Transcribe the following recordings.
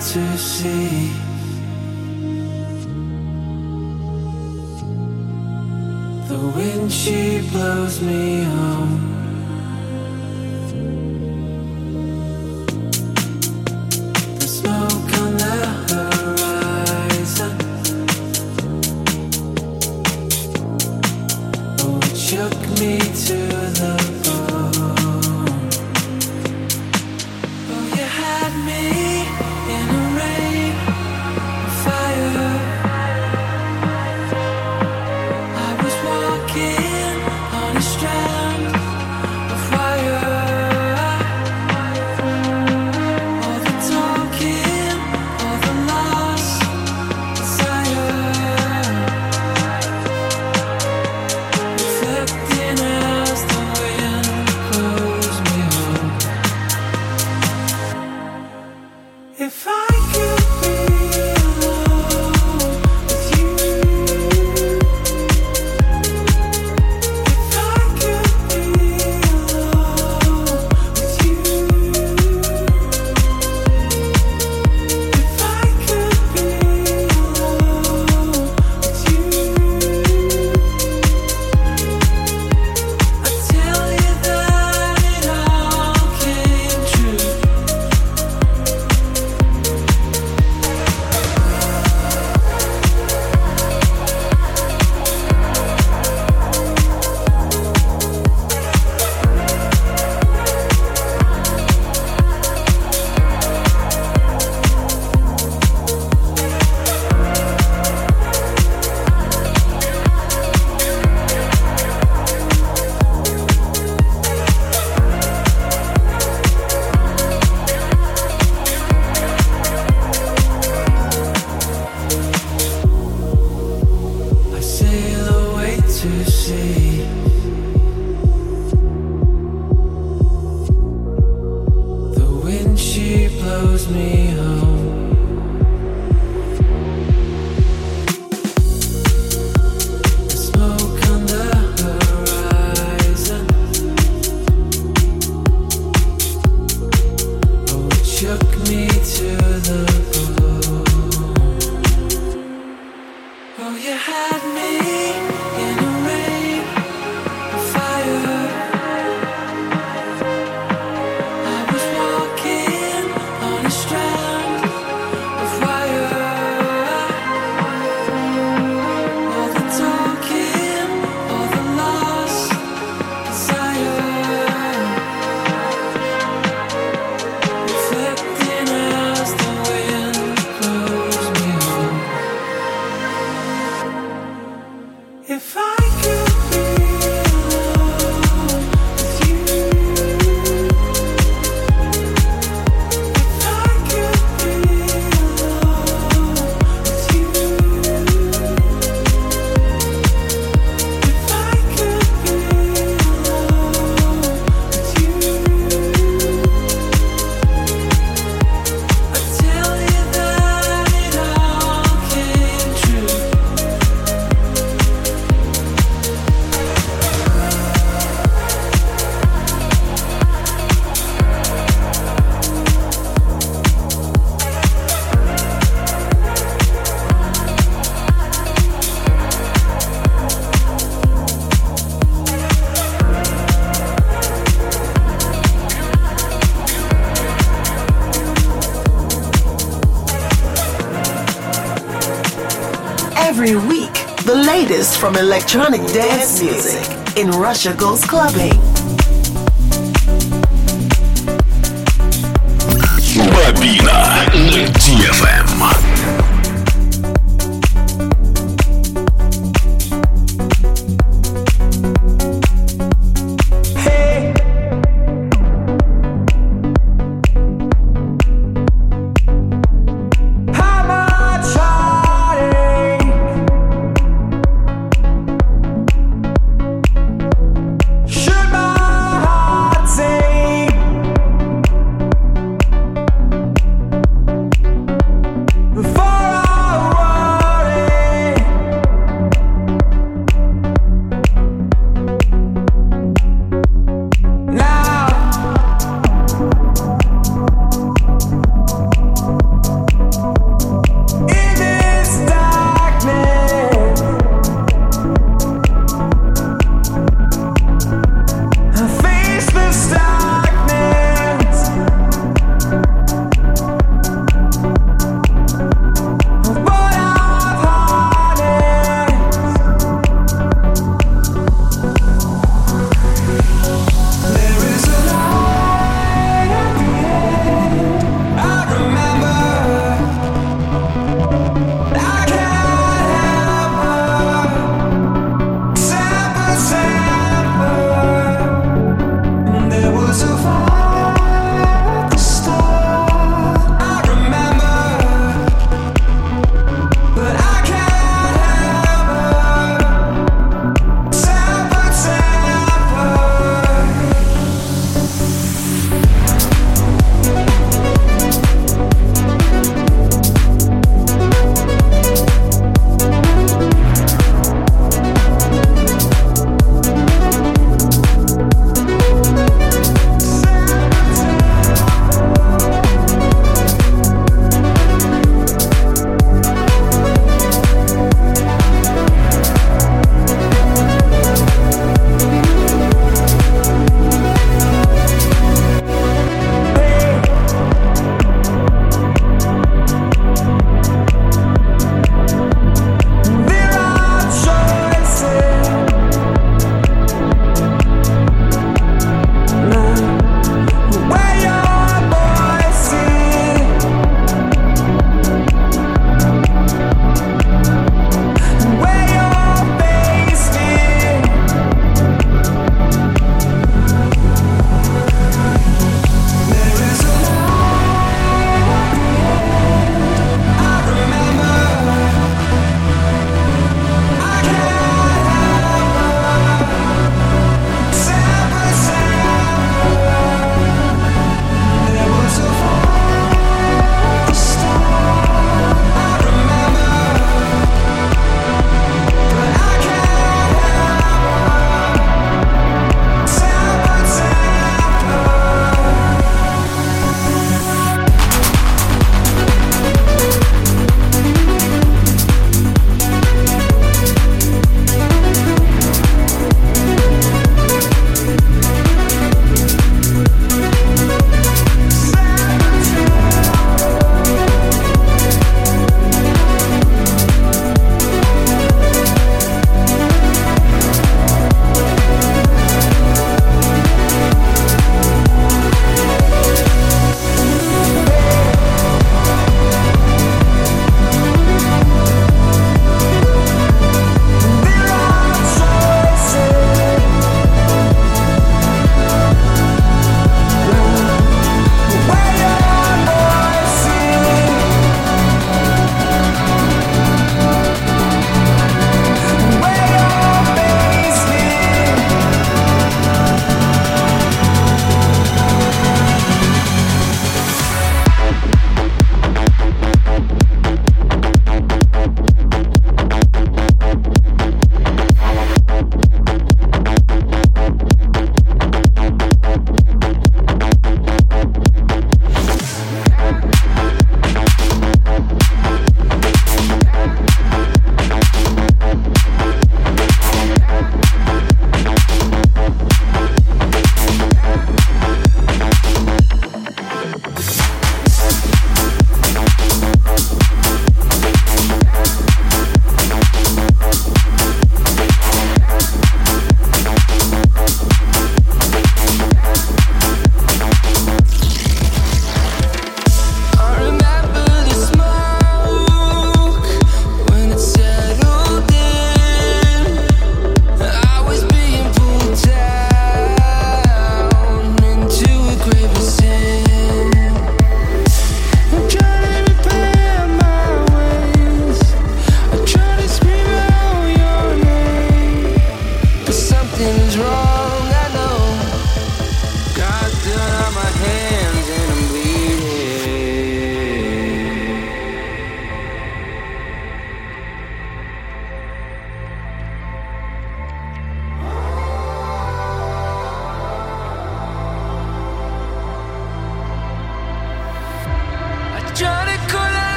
to see. The wind she blows me home. Me latest from electronic dance music in Russia Goes Clubbing. Бобина на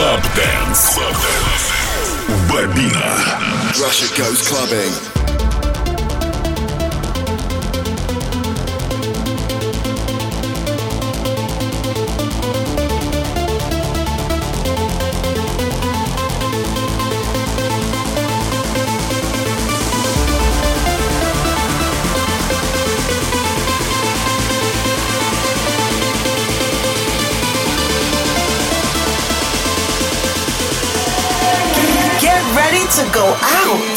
Club Dance. Club Dance. Bobina. Russia goes clubbing. go out.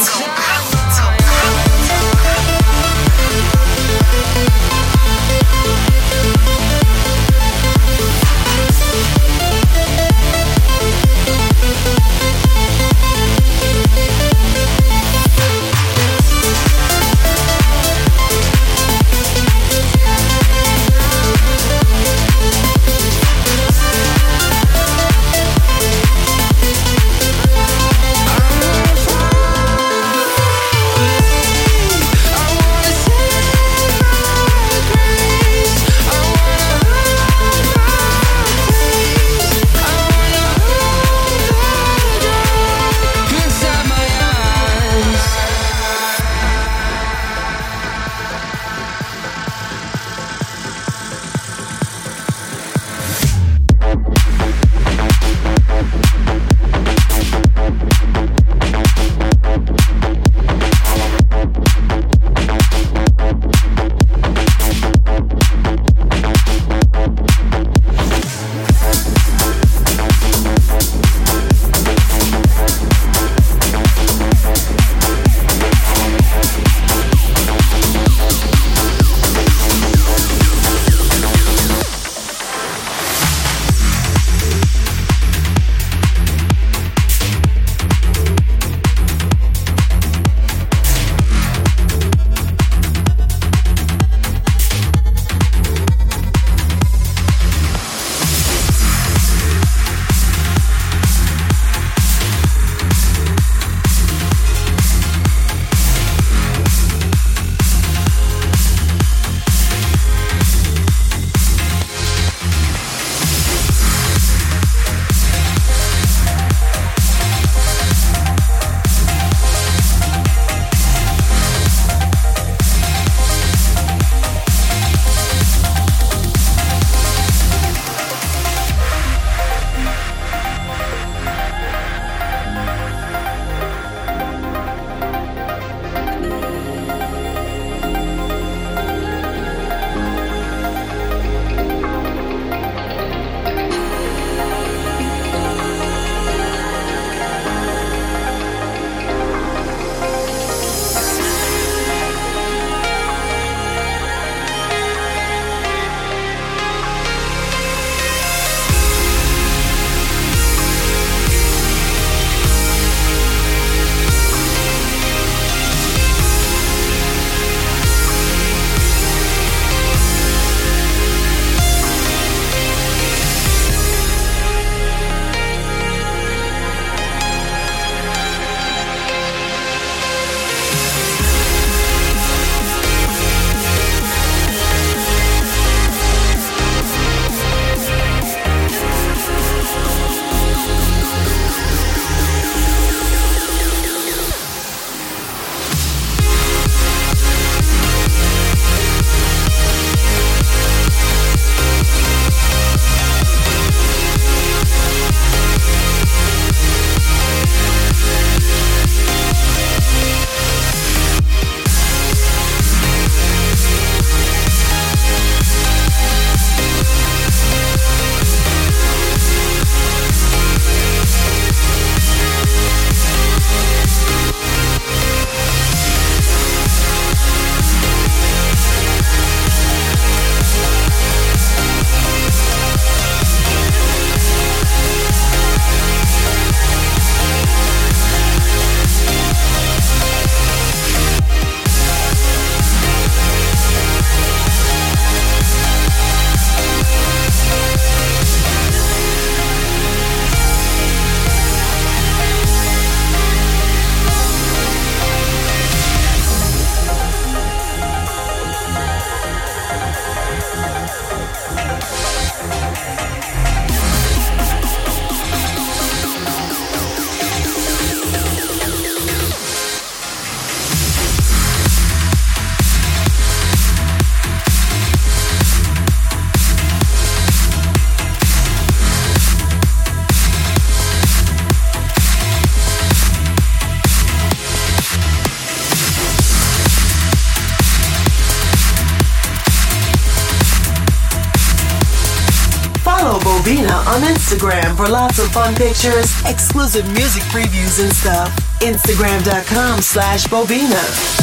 Instagram for lots of fun pictures, exclusive music previews and stuff. Instagram.com slash Bobina.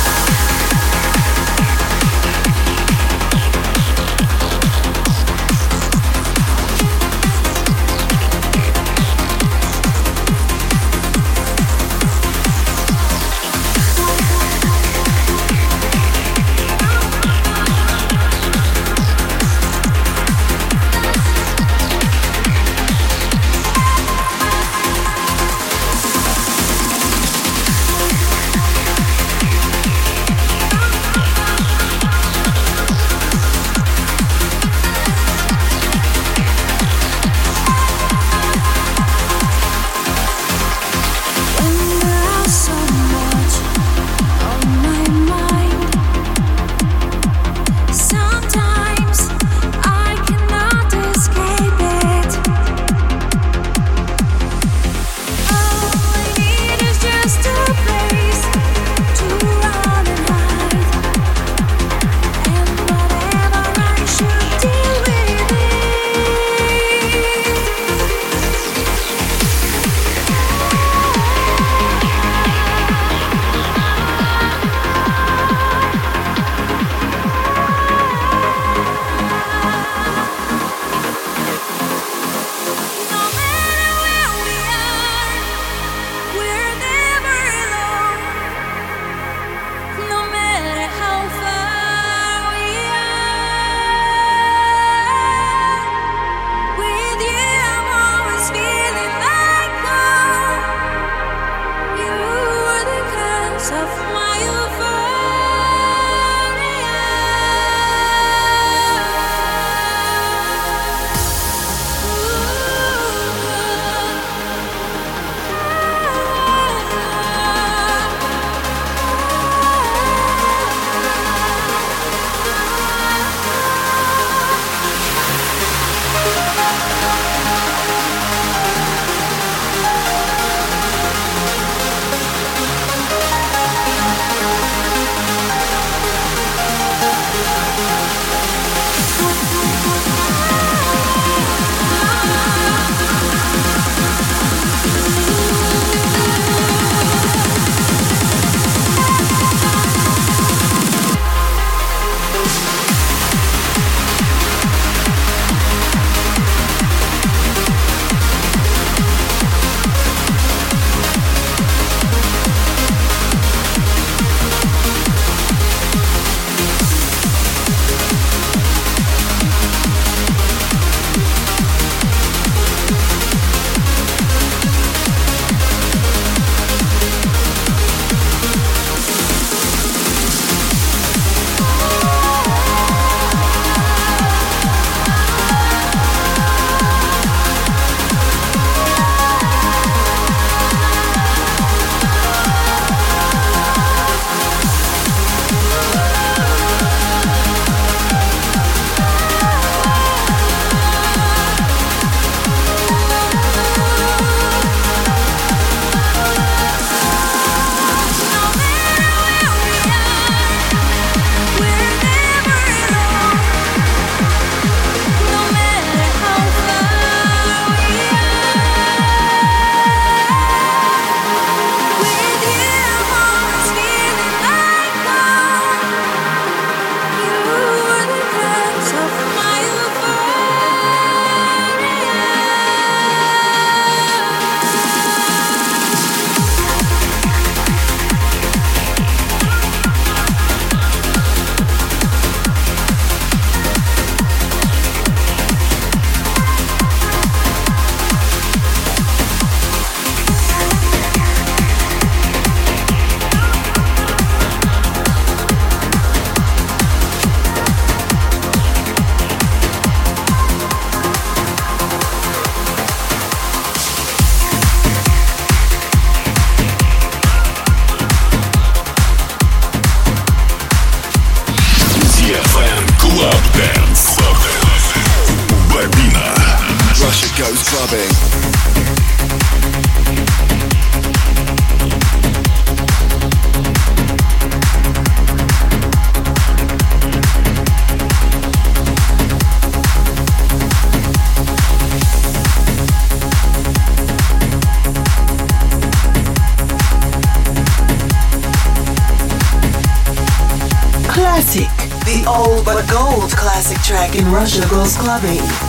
Russia goes clubbing.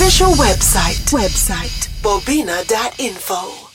Official website. Website. Bobina.info.